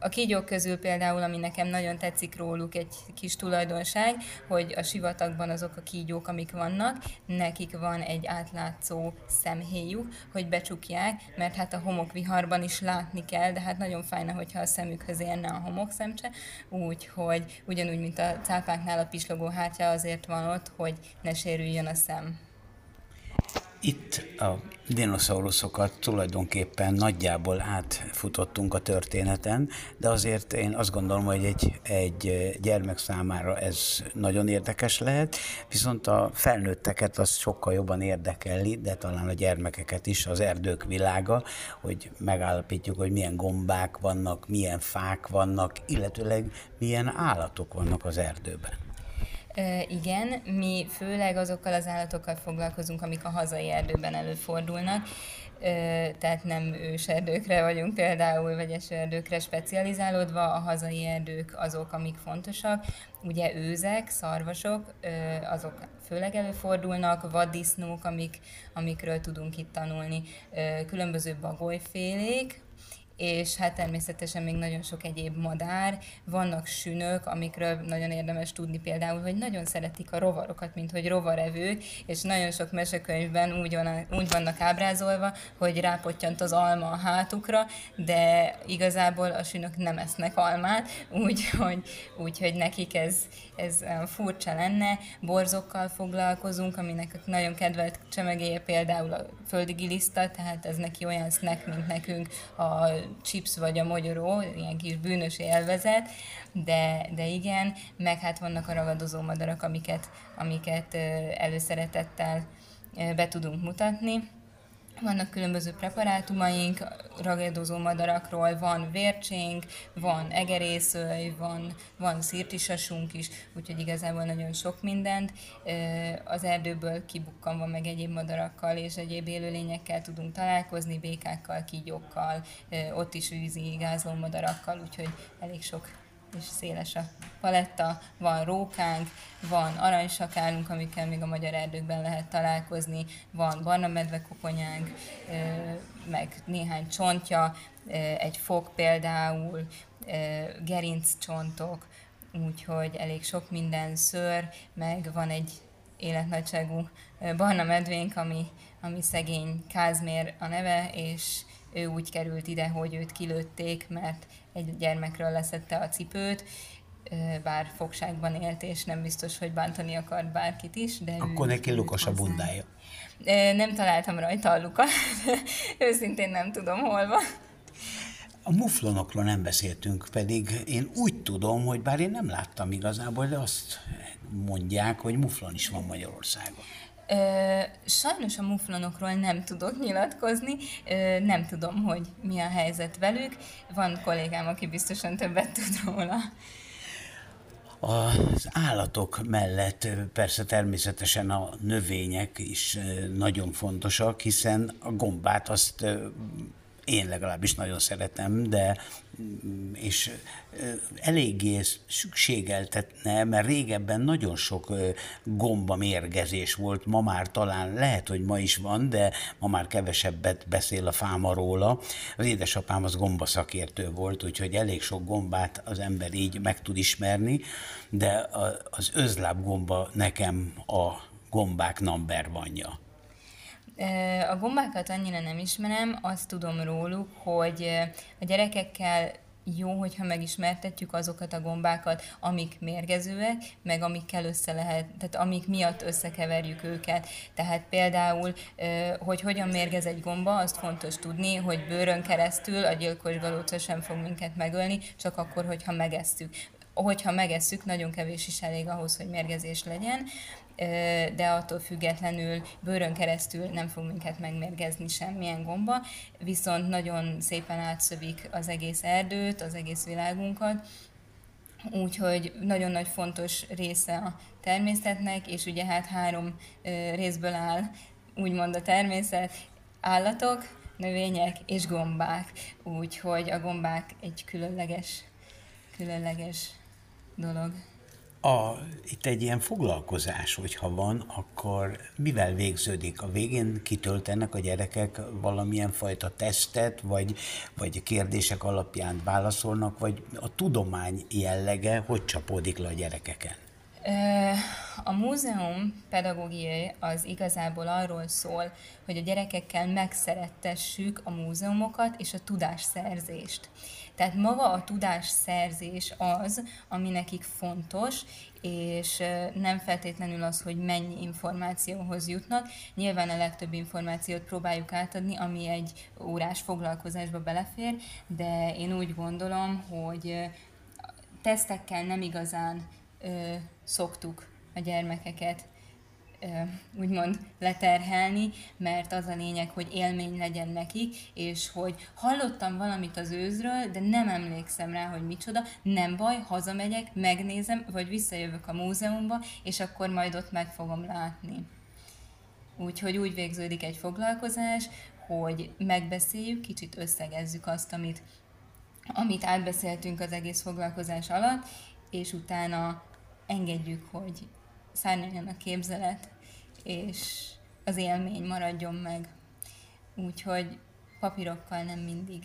a kígyók közül például, ami nekem nagyon tetszik róluk, egy kis tulajdonság, hogy a sivatagban azok a kígyók, amik vannak, nekik van egy átlátszó szemhéjuk, hogy becsukják, mert hát a homokviharban is látni kell, de hát nagyon fájna, hogyha a szemükhöz érne a homokszemcse, úgyhogy ugyanúgy, mint a cápáknál a pislogó hátja azért van ott, hogy ne sérüljön a szem. Itt a dinoszauruszokat tulajdonképpen nagyjából átfutottunk a történeten, de azért én azt gondolom, hogy egy, egy gyermek számára ez nagyon érdekes lehet, viszont a felnőtteket az sokkal jobban érdekeli, de talán a gyermekeket is az erdők világa, hogy megállapítjuk, hogy milyen gombák vannak, milyen fák vannak, illetőleg milyen állatok vannak az erdőben. Igen, mi főleg azokkal az állatokkal foglalkozunk, amik a hazai erdőben előfordulnak, tehát nem őserdőkre vagyunk például, vagy esőerdőkre specializálódva, a hazai erdők azok, amik fontosak. Ugye őzek, szarvasok, azok főleg előfordulnak, vaddisznók, amik, amikről tudunk itt tanulni, különböző bagolyfélék, és hát természetesen még nagyon sok egyéb madár, vannak sünök, amikről nagyon érdemes tudni például, hogy nagyon szeretik a rovarokat, mint hogy rovarevők, és nagyon sok mesekönyvben úgy, van, úgy vannak ábrázolva, hogy rápottyant az alma a hátukra, de igazából a sünök nem esznek almát, úgyhogy, úgyhogy nekik ez, ez furcsa lenne. Borzokkal foglalkozunk, aminek nagyon kedvelt csemegéje például a földi giliszta, tehát ez neki olyan snack, mint nekünk a chips vagy a mogyoró, ilyen kis bűnös élvezet, de, de igen, meg hát vannak a ragadozó madarak, amiket, amiket előszeretettel be tudunk mutatni. Vannak különböző preparátumaink, ragadozó madarakról, van vércsénk, van egerészöly, van, van szirtisasunk is, úgyhogy igazából nagyon sok mindent. Az erdőből kibukkanva meg egyéb madarakkal és egyéb élőlényekkel tudunk találkozni, békákkal, kígyókkal, ott is vízi gázló madarakkal, úgyhogy elég sok és széles a paletta, van rókánk, van aranysakálunk, amikkel még a magyar erdőkben lehet találkozni, van barna medve koponyánk, meg néhány csontja, egy fog például, gerinccsontok, úgyhogy elég sok minden szőr, meg van egy életnagyságú barna medvénk, ami, ami szegény Kázmér a neve, és ő úgy került ide, hogy őt kilőtték, mert egy gyermekről leszette a cipőt, bár fogságban élt, és nem biztos, hogy bántani akart bárkit is. De Akkor neki lukos a bundája. Nem találtam rajta a lukat, őszintén nem tudom hol van. A muflonokról nem beszéltünk, pedig én úgy tudom, hogy bár én nem láttam igazából, de azt mondják, hogy muflon is van Magyarországon. Sajnos a muflonokról nem tudok nyilatkozni, nem tudom, hogy mi a helyzet velük. Van kollégám, aki biztosan többet tud róla. Az állatok mellett persze természetesen a növények is nagyon fontosak, hiszen a gombát azt én legalábbis nagyon szeretem, de és eléggé szükségeltetne, mert régebben nagyon sok gomba mérgezés volt, ma már talán lehet, hogy ma is van, de ma már kevesebbet beszél a fáma róla. Az édesapám az gombaszakértő volt, úgyhogy elég sok gombát az ember így meg tud ismerni, de az özlábgomba nekem a gombák number vanja. A gombákat annyira nem ismerem, azt tudom róluk, hogy a gyerekekkel jó, hogyha megismertetjük azokat a gombákat, amik mérgezőek, meg amikkel össze lehet, tehát amik miatt összekeverjük őket. Tehát például, hogy hogyan mérgez egy gomba, azt fontos tudni, hogy bőrön keresztül a gyilkos galóca sem fog minket megölni, csak akkor, hogyha megesszük hogyha megesszük, nagyon kevés is elég ahhoz, hogy mérgezés legyen de attól függetlenül bőrön keresztül nem fog minket megmérgezni semmilyen gomba, viszont nagyon szépen átszövik az egész erdőt, az egész világunkat, úgyhogy nagyon nagy fontos része a természetnek, és ugye hát három részből áll úgymond a természet, állatok, növények és gombák, úgyhogy a gombák egy különleges, különleges dolog. A, itt egy ilyen foglalkozás, hogyha van, akkor mivel végződik? A végén kitöltenek a gyerekek valamilyen fajta tesztet, vagy, vagy kérdések alapján válaszolnak, vagy a tudomány jellege hogy csapódik le a gyerekeken? A múzeum pedagógiai az igazából arról szól, hogy a gyerekekkel megszerettessük a múzeumokat és a tudásszerzést. Tehát maga a tudásszerzés az, ami nekik fontos, és nem feltétlenül az, hogy mennyi információhoz jutnak. Nyilván a legtöbb információt próbáljuk átadni, ami egy órás foglalkozásba belefér, de én úgy gondolom, hogy tesztekkel nem igazán ö, szoktuk a gyermekeket úgymond leterhelni, mert az a lényeg, hogy élmény legyen nekik, és hogy hallottam valamit az őzről, de nem emlékszem rá, hogy micsoda, nem baj, hazamegyek, megnézem, vagy visszajövök a múzeumba, és akkor majd ott meg fogom látni. Úgyhogy úgy végződik egy foglalkozás, hogy megbeszéljük, kicsit összegezzük azt, amit, amit átbeszéltünk az egész foglalkozás alatt, és utána engedjük, hogy szárnyaljon a képzelet, és az élmény maradjon meg. Úgyhogy papírokkal nem mindig.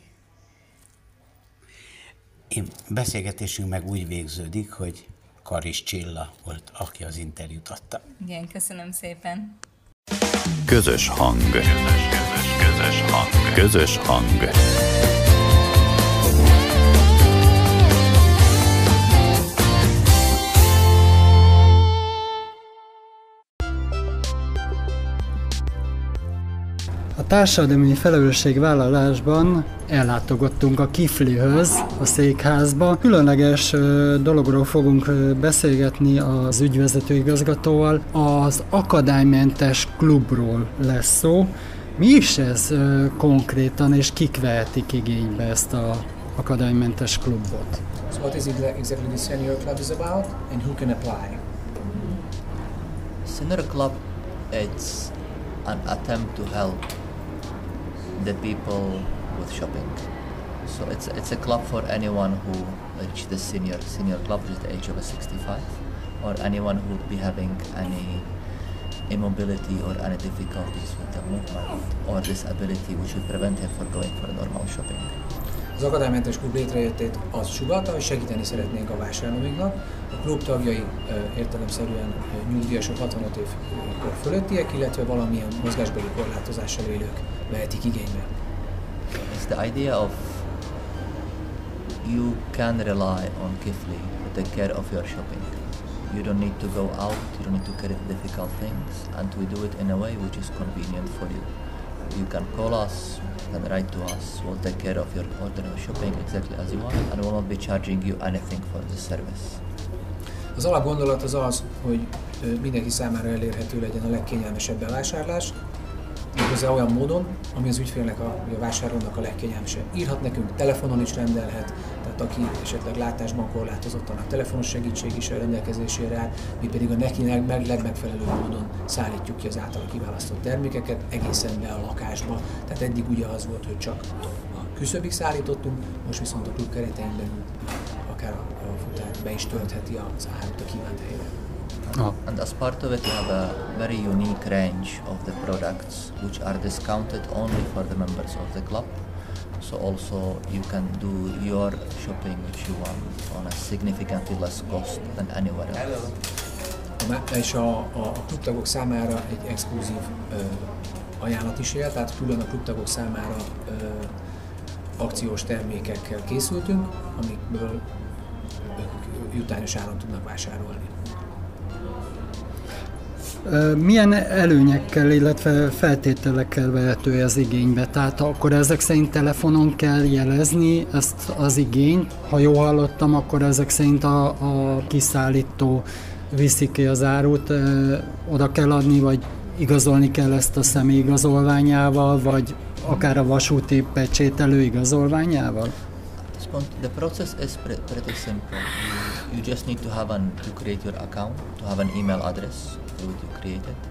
Én beszélgetésünk meg úgy végződik, hogy Karis Csilla volt, aki az interjút adta. Igen, köszönöm szépen. Közös hang. Közös, közös, közös hang. Közös hang. A társadalmi felelősségvállalásban ellátogattunk a Kiflihöz, a székházba. Különleges dologról fogunk beszélgetni az ügyvezető igazgatóval. Az akadálymentes klubról lesz szó. Mi is ez konkrétan, és kik vehetik igénybe ezt a akadálymentes klubot? So what is exactly the senior club is about and who can apply? Senior club it's an attempt to help the people with shopping. So it's it's a club for anyone who reached the senior senior club, which the age of 65, or anyone who would be having any immobility or any difficulties with the movement or disability which would prevent him from going for normal shopping. Az akadálymentes klub létrejöttét az sugalta, hogy segíteni szeretnénk a vásárlóinknak. A klub tagjai értelemszerűen nyugdíjasok 65 év fölöttiek, illetve valamilyen mozgásbeli korlátozással élők It's the idea of you can rely on Kifli to take care of your shopping. You don't need to go out, you don't need to carry difficult things, and we do it in a way which is convenient for you. You can call us, you can write to us, we'll take care of your order of shopping exactly as you want, and we will not be charging you anything for the service. Az alapgondolat az az, hogy mindenki számára elérhető legyen a legkényelmesebb bevásárlás, méghozzá olyan módon, ami az ügyfélnek, a, a vásárolnak a legkényelmesebb. Írhat nekünk, telefonon is rendelhet, tehát aki esetleg látásban korlátozottan a telefonos segítség is a rendelkezésére áll, mi pedig a neki meg, legmegfelelőbb módon szállítjuk ki az általa kiválasztott termékeket egészen be a lakásba. Tehát eddig ugye az volt, hogy csak a küszöbig szállítottunk, most viszont a klub keretein belül akár a, a futár be is töltheti az árut a kívánt helyre. Oh. And as part of it, you have a very unique range of the products which are discounted only for the members of the club. So also you can do your shopping if you want on a significantly less cost than anywhere else. És a, a, a klubtagok számára egy exkluzív ö, ajánlat is él, tehát külön a klubtagok számára ö, akciós termékekkel készültünk, amikből jutányos áron tudnak vásárolni. Milyen előnyekkel, illetve feltételekkel vehető ez igénybe? Tehát akkor ezek szerint telefonon kell jelezni ezt az igényt. Ha jól hallottam, akkor ezek szerint a, a kiszállító viszi ki az árut, oda kell adni, vagy igazolni kell ezt a személyigazolványával, vagy akár a vasúti pecsételő igazolványával? The process is pretty simple. You just need to have an to create your account, to have an email address, would you create it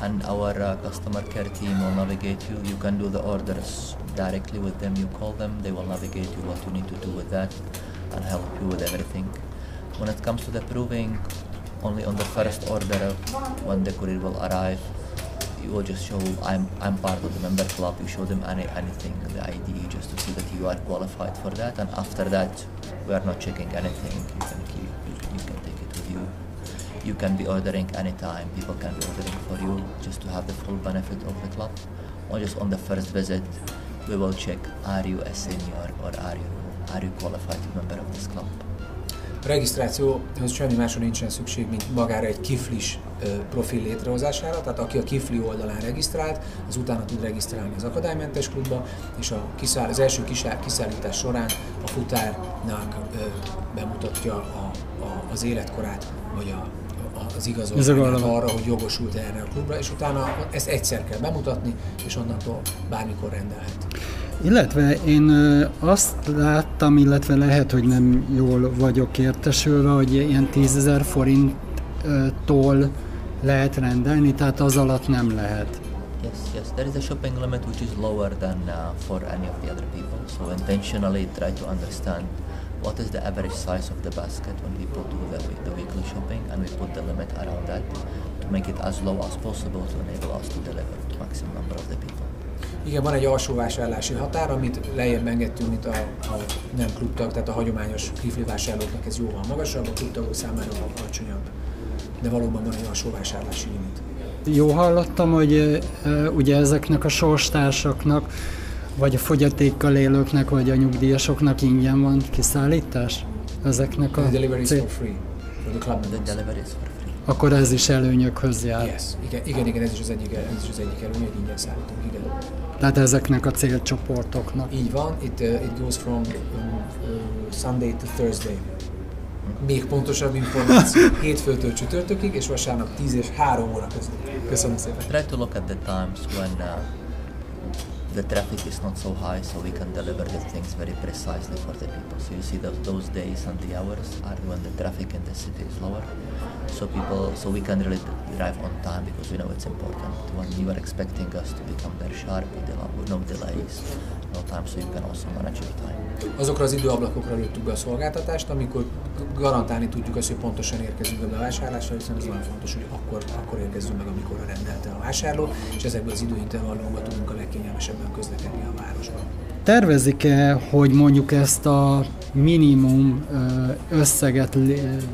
and our uh, customer care team will navigate you you can do the orders directly with them you call them they will navigate you what you need to do with that and help you with everything when it comes to the proving only on the first order when the courier will arrive you will just show I'm I'm part of the member club. You show them any anything, the ID, just to see that you are qualified for that. And after that, we are not checking anything. You can keep, you, can be ordering anytime. People can be ordering for you just to have the full benefit of the club. Or just on the first visit, we will check are you a senior or are you are you qualified member of this club. A regisztrációhoz semmi másra nincsen szükség, mint magára egy kiflis profil létrehozására, tehát aki a kifli oldalán regisztrált, az utána tud regisztrálni az akadálymentes klubba, és a kiszáll, az első kiszállítás során a futárnak bemutatja a, a, az életkorát, vagy a, az igazolványát arra, hogy jogosult erre a klubra, és utána ezt egyszer kell bemutatni, és onnantól bármikor rendelhet. Illetve én azt láttam, illetve lehet, hogy nem jól vagyok értesülve, hogy ilyen 10 forinttól lehet rendelni, tehát az alatt nem lehet. Yes, yes. There is a shopping limit which is lower than uh, for any of the other people. So intentionally try to understand what is the average size of the basket when people do the, the weekly shopping and we put the limit around that to make it as low as possible to enable us to deliver to maximum number of the people. Igen, van egy alsó vásárlási határ, amit lejjebb engedtünk, mint a, a nem klubtag, tehát a hagyományos kifli vásárlóknak ez jóval magasabb, a klubtagok számára alacsonyabb. De valóban van egy alsó vásárlási limit. Jó hallottam, hogy e, ugye ezeknek a sorstársaknak, vagy a fogyatékkal élőknek, vagy a nyugdíjasoknak ingyen van kiszállítás? Ezeknek a... The delivery is for free. The club The delivery is for free. Akkor ez is előnyökhöz jár. Yes. Igen, igen, igen, ez is az egyik, ez is az egyik előny, hogy ingyen szállítunk, igen. Tehát ezeknek a célcsoportoknak. Így van, it, uh, it goes from um, uh, Sunday to Thursday. Még pontosabb információ, hétfőtől csütörtökig, és vasárnap 10 és 3 óra között. Köszönöm szépen. Try to look at the times when uh, the traffic is not so high, so we can deliver the things very precisely for the people. So you see that those days and the hours are when the traffic in the city is lower. So people, so we can really drive on time because we know it's important. When you are expecting us to become very sharp, with no delays, time, so time. Azokra az időablakokra lőttük be a szolgáltatást, amikor garantálni tudjuk azt, hogy pontosan érkezünk a bevásárlásra, hiszen ez nagyon fontos, hogy akkor, akkor érkezzünk meg, amikor rendelte a vásárló, és ezekből az időintervallumban tudunk a legkényelmesebben közlekedni a városban. Tervezik-e, hogy mondjuk ezt a minimum összeget,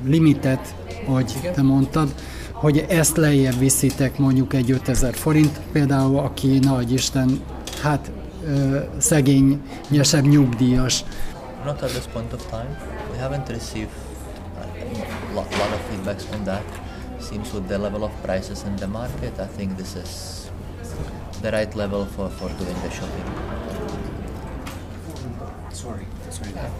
limitet, hogy Igen? te mondtad, hogy ezt lejjebb viszitek mondjuk egy 5000 forint, például aki nagy Isten, hát szegényesebb nyugdíjas. Not at this point of time. We haven't received a lot, lot of feedbacks on that. Seems with the level of prices in the market, I think this is the right level for, for doing the shopping. Sorry, sorry. Yeah.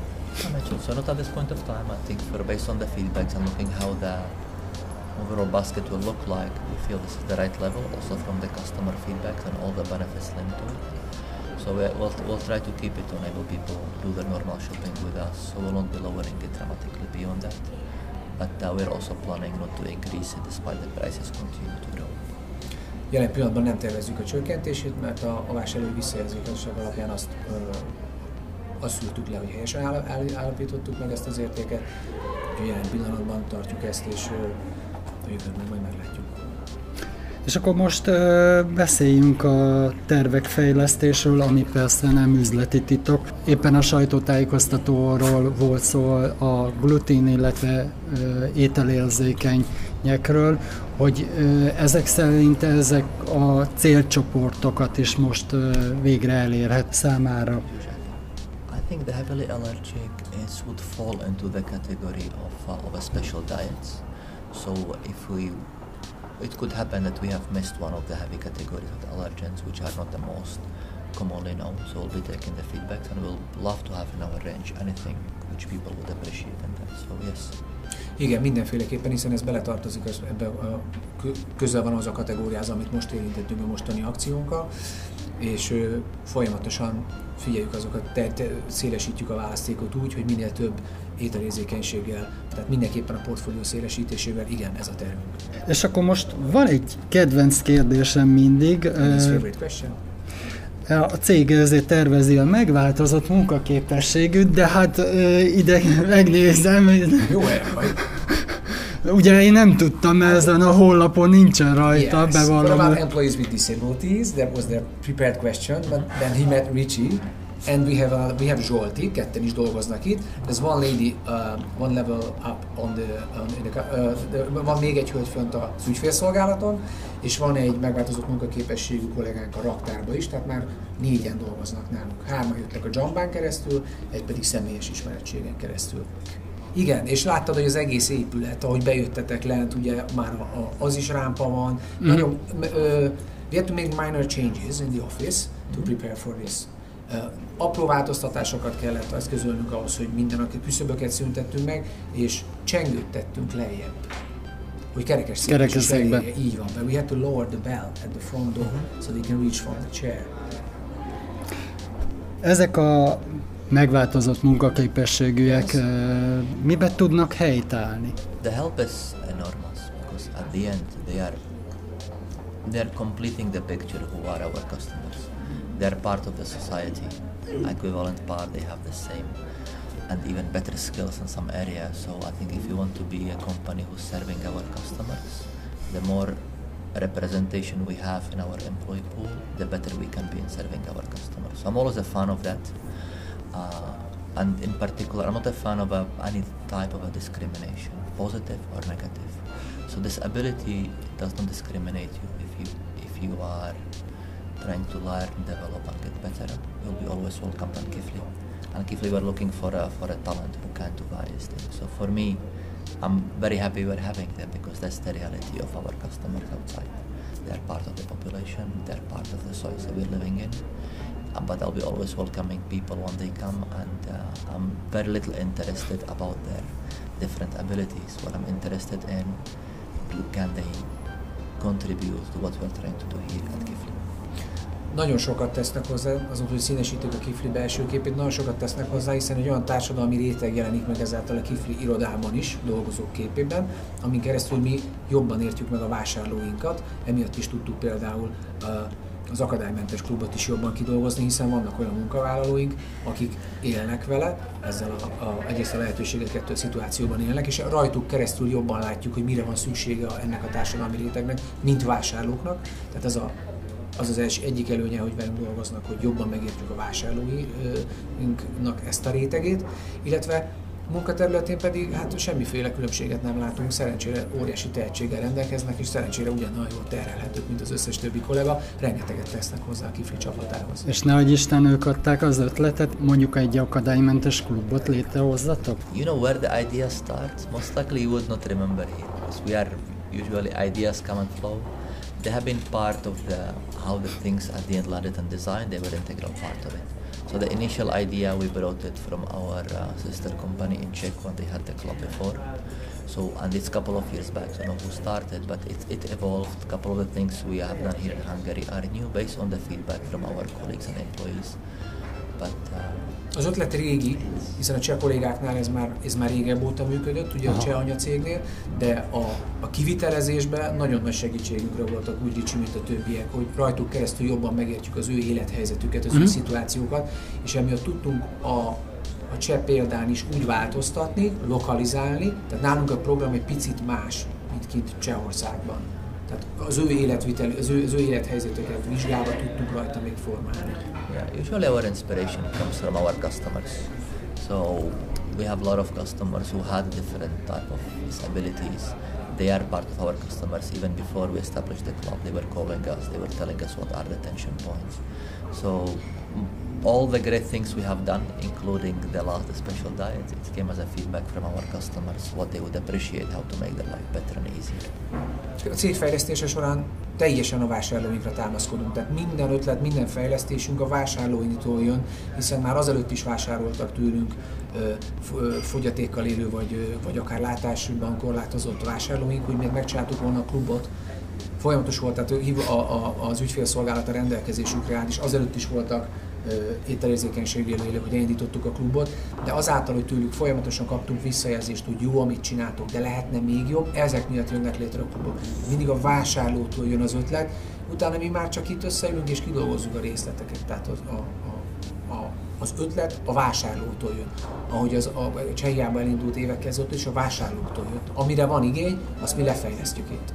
So not at this point of time, I think for based on the feedbacks and looking how the overall basket will look like, we feel this is the right level, also from the customer feedbacks and all the benefits linked to it. So we'll, we'll try to keep it to enable people do their normal shopping with us. So we won't be lowering it dramatically beyond that. But uh, we're also planning not to increase it despite the prices continue to grow. Jelen pillanatban nem tervezzük a csökkentését, mert a, a vásárlói visszajelzések alapján azt, ö, azt szűrtük le, hogy helyesen áll, áll, állapítottuk meg ezt az értéket. Jelen pillanatban tartjuk ezt, és a jövőben majd meglátjuk. És akkor most ö, beszéljünk a tervek fejlesztésről, ami persze nem üzleti titok. Éppen a sajtótájékoztatóról volt szó a glutén, illetve ö, ételérzékenyekről, hogy ö, ezek szerint ezek a célcsoportokat is most ö, végre elérhet számára. I think the heavily allergic is would fall into the category of, uh, of a special diets. So if we it could happen that we have missed one of the heavy categories of allergens, which are not the most commonly known. So we'll be taking the feedback and we'll love to have in our range anything which people would appreciate and that. So yes. Igen, mindenféleképpen, hiszen ez beletartozik, az, ebbe a, közel van az a kategóriáz, amit most érintettünk a mostani akciónkkal, és ö, folyamatosan figyeljük azokat, te, te, szélesítjük a választékot úgy, hogy minél több ételérzékenységgel, tehát mindenképpen a portfólió szélesítésével, igen, ez a tervünk. És akkor most van egy kedvenc kérdésem mindig. His favorite question? A cég ezért tervezi a megváltozott munkaképességűt, de hát ide megnézem. Jó vagy. Ugye én nem tudtam, ezen a honlapon nincsen rajta, yes. bevallom. What about employees with disabilities? That was their prepared question, but then he met Richie and we have a, we have Zsolti, ketten is dolgoznak itt. There's one lady, uh, one level up on the, on the, uh, the, van még egy hölgy fönt az ügyfélszolgálaton, és van egy megváltozott munkaképességű kollégánk a raktárba is, tehát már négyen dolgoznak nálunk. Hárman jöttek a Jambán keresztül, egy pedig személyes ismerettségen keresztül. Igen, és láttad, hogy az egész épület, ahogy bejöttetek lent, ugye már a, a, az is rámpa van. Mm. Nagyon, ö, we had to make minor changes in the office to prepare for this. Apró változtatásokat kellett eszközölnünk ahhoz, hogy minden, aki küszöböket szüntettünk meg, és csengőt tettünk lejjebb. Hogy kerekes székbe. Így van, but we had to lower the bell at the front door, uh-huh. so they can reach from the chair. Ezek a megváltozott munkaképességűek yes. mibe tudnak helytállni? The help is enormous because at the end they are they are completing the picture who are our customers. They are part of the society, equivalent part. They have the same and even better skills in some areas. So I think if you want to be a company who's serving our customers, the more representation we have in our employee pool, the better we can be in serving our customers. So I'm always a fan of that. Uh, and in particular, I'm not a fan of a, any type of a discrimination, positive or negative. So this ability does not discriminate you. If you if you are trying to learn, develop, and get better, you'll be always welcome on Kifli. And Kifli, we're looking for a for a talent who can do various things. So for me, I'm very happy we're having them because that's the reality of our customers outside. They're part of the population, they're part of the soil that we're living in. Uh, but I'll be always welcoming people when they come, and uh, I'm very little interested about their different abilities. What I'm interested in, can they contribute to what we're trying to do here at Kifli. Nagyon sokat tesznek hozzá, azon, hogy színesítik a Kifli belső képét, nagyon sokat tesznek hozzá, hiszen egy olyan társadalmi réteg jelenik meg ezáltal a Kifli irodában is, dolgozók képében, amin keresztül mi jobban értjük meg a vásárlóinkat, emiatt is tudtuk például uh, az akadálymentes klubot is jobban kidolgozni, hiszen vannak olyan munkavállalóink, akik élnek vele, ezzel a, a, egyrészt a lehetőségeket a szituációban élnek, és rajtuk keresztül jobban látjuk, hogy mire van szüksége ennek a társadalmi rétegnek, mint vásárlóknak. Tehát ez a, az az első, egyik előnye, hogy velünk dolgoznak, hogy jobban megértjük a vásárlóinknak ezt a rétegét, illetve munkaterületén pedig hát semmiféle különbséget nem látunk, szerencsére óriási tehetséggel rendelkeznek, és szerencsére ugyanolyan jól terhelhetők, mint az összes többi kollega, rengeteget tesznek hozzá a kifli csapatához. És nehogy Isten ők adták az ötletet, mondjuk egy akadálymentes klubot létrehozzatok? You know where the idea starts? Most likely you would not remember here, because we are usually ideas come and flow. They have been part of the how the things at the end landed and designed. They were integral part of it. So the initial idea we brought it from our uh, sister company in Czech when they had the club before. So and it's a couple of years back. So I know who started, but it, it evolved. A couple of the things we have done here in Hungary are new based on the feedback from our colleagues and employees. But uh, Az ötlet régi, hiszen a cseh kollégáknál ez már, ez már régebb óta működött, ugye Aha. a cseh anyacégnél, de a, a kivitelezésben nagyon nagy segítségünkre voltak úgy Ricsi, mint a többiek, hogy rajtuk keresztül jobban megértjük az ő élethelyzetüket, az uh-huh. ő mhm. szituációkat, és emiatt tudtunk a, a cseh példán is úgy változtatni, lokalizálni, tehát nálunk a program egy picit más, mint kint Csehországban. Tehát az ő életvitel, az ő, az ő élethelyzeteket vizsgálva tudtunk rajta még formálni. Yeah, usually our inspiration comes from our customers. So we have a lot of customers who had different type of abilities. They are part of our customers even before we established the club. They were calling us, they were telling us what are the tension points. So all the great things we have done, including the last special diet, it came as a feedback from our customers, what they would appreciate, how to make their life better and easier. A cégfejlesztése során teljesen a vásárlóinkra támaszkodunk, tehát minden ötlet, minden fejlesztésünk a vásárlóinktól jön, hiszen már azelőtt is vásároltak tőlünk fogyatékkal élő, vagy, vagy akár látásban korlátozott vásárlóink, hogy még megcsináltuk volna a klubot, folyamatos volt, tehát a, a, az ügyfélszolgálat a rendelkezésükre áll, és azelőtt is voltak ételérzékenységű élők, hogy elindítottuk a klubot, de azáltal, hogy tőlük folyamatosan kaptunk visszajelzést, hogy jó, amit csináltok, de lehetne még jobb, ezek miatt jönnek létre a klubok. Mindig a vásárlótól jön az ötlet, utána mi már csak itt összeülünk és kidolgozzuk a részleteket. Tehát az, a, a, a, az ötlet a vásárlótól jön. Ahogy az a Csehiában elindult évekkel ezelőtt, és a vásárlótól jött. Amire van igény, azt mi lefejlesztjük itt.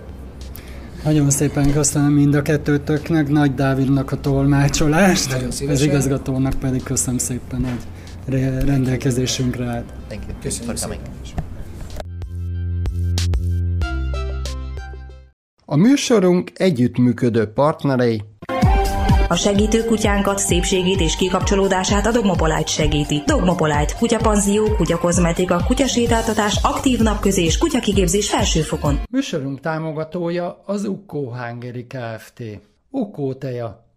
Nagyon szépen köszönöm mind a kettőtöknek, Nagy Dávidnak a tolmácsolást, Nagyon az igazgatónak pedig köszönöm szépen, hogy re- rendelkezésünkre állt. Thank you Köszönjük for coming. A műsorunk együttműködő partnerei A segítő kutyánkat, szépségét és kikapcsolódását a Dogmopolite segíti. Dogmopolite, kutyapanzió, kutyakozmetika, kutyasétáltatás, aktív napközés, kutyakigépzés felsőfokon. Műsorunk támogatója az Ukkó Hungary Kft. Ukkó teja,